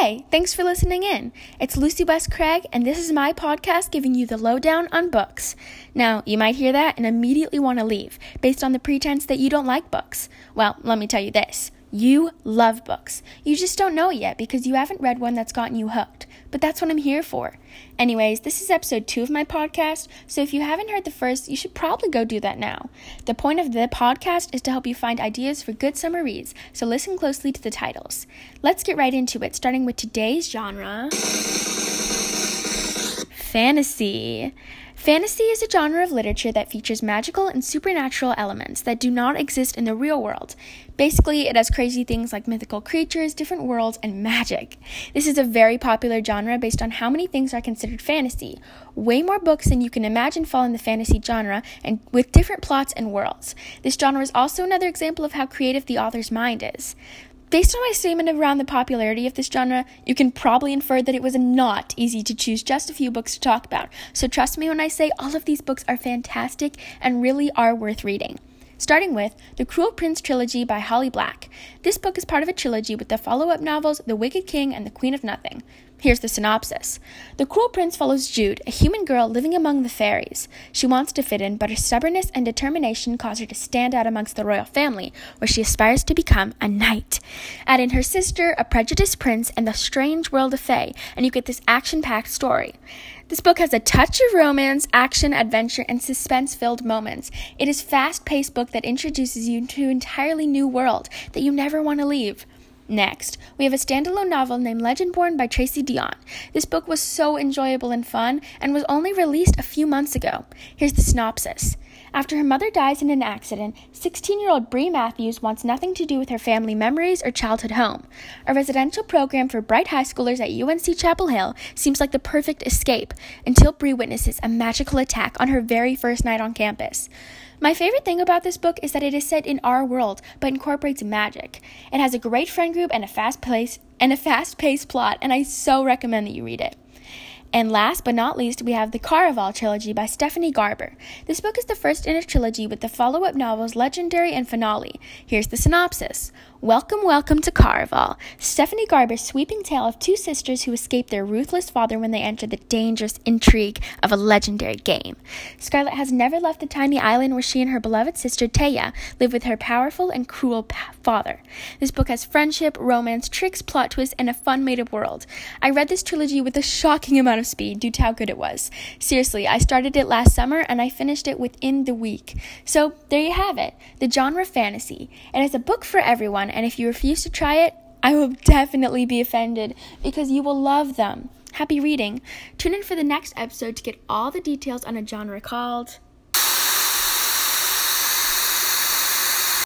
Hey, thanks for listening in. It's Lucy West Craig, and this is my podcast giving you the lowdown on books. Now, you might hear that and immediately want to leave based on the pretense that you don't like books. Well, let me tell you this you love books. You just don't know it yet because you haven't read one that's gotten you hooked. But that's what I'm here for. Anyways, this is episode two of my podcast, so if you haven't heard the first, you should probably go do that now. The point of the podcast is to help you find ideas for good summer reads, so listen closely to the titles. Let's get right into it, starting with today's genre fantasy. Fantasy is a genre of literature that features magical and supernatural elements that do not exist in the real world. Basically, it has crazy things like mythical creatures, different worlds, and magic. This is a very popular genre based on how many things are considered fantasy. Way more books than you can imagine fall in the fantasy genre, and with different plots and worlds. This genre is also another example of how creative the author's mind is. Based on my statement around the popularity of this genre, you can probably infer that it was not easy to choose just a few books to talk about. So trust me when I say all of these books are fantastic and really are worth reading starting with The Cruel Prince trilogy by Holly Black. This book is part of a trilogy with the follow up novels The Wicked King and The Queen of Nothing. Here's the synopsis The Cruel Prince follows Jude, a human girl living among the fairies. She wants to fit in, but her stubbornness and determination cause her to stand out amongst the royal family, where she aspires to become a knight. Add in her sister, a prejudiced prince, and the strange world of Fae, and you get this action packed story. This book has a touch of romance, action, adventure, and suspense filled moments. It is fast paced book that introduces you to an entirely new world that you never want to leave. Next, we have a standalone novel named Legendborn by Tracy Deonn. This book was so enjoyable and fun and was only released a few months ago. Here's the synopsis. After her mother dies in an accident, 16 year old Bree Matthews wants nothing to do with her family memories or childhood home. A residential program for bright high schoolers at UNC Chapel Hill seems like the perfect escape until Bree witnesses a magical attack on her very first night on campus. My favorite thing about this book is that it is set in our world but incorporates magic. It has a great friend group and a fast pace and a fast-paced plot, and I so recommend that you read it. And last but not least, we have the Caraval trilogy by Stephanie Garber. This book is the first in a trilogy with the follow up novels Legendary and Finale. Here's the synopsis Welcome, welcome to Caraval. Stephanie Garber's sweeping tale of two sisters who escape their ruthless father when they enter the dangerous intrigue of a legendary game. Scarlett has never left the tiny island where she and her beloved sister Tella live with her powerful and cruel pa- father. This book has friendship, romance, tricks, plot twists, and a fun made up world. I read this trilogy with a shocking amount of speed due to how good it was. Seriously, I started it last summer and I finished it within the week. So there you have it the genre fantasy. It is a book for everyone and if you refuse to try it, I will definitely be offended because you will love them. Happy reading. Tune in for the next episode to get all the details on a genre called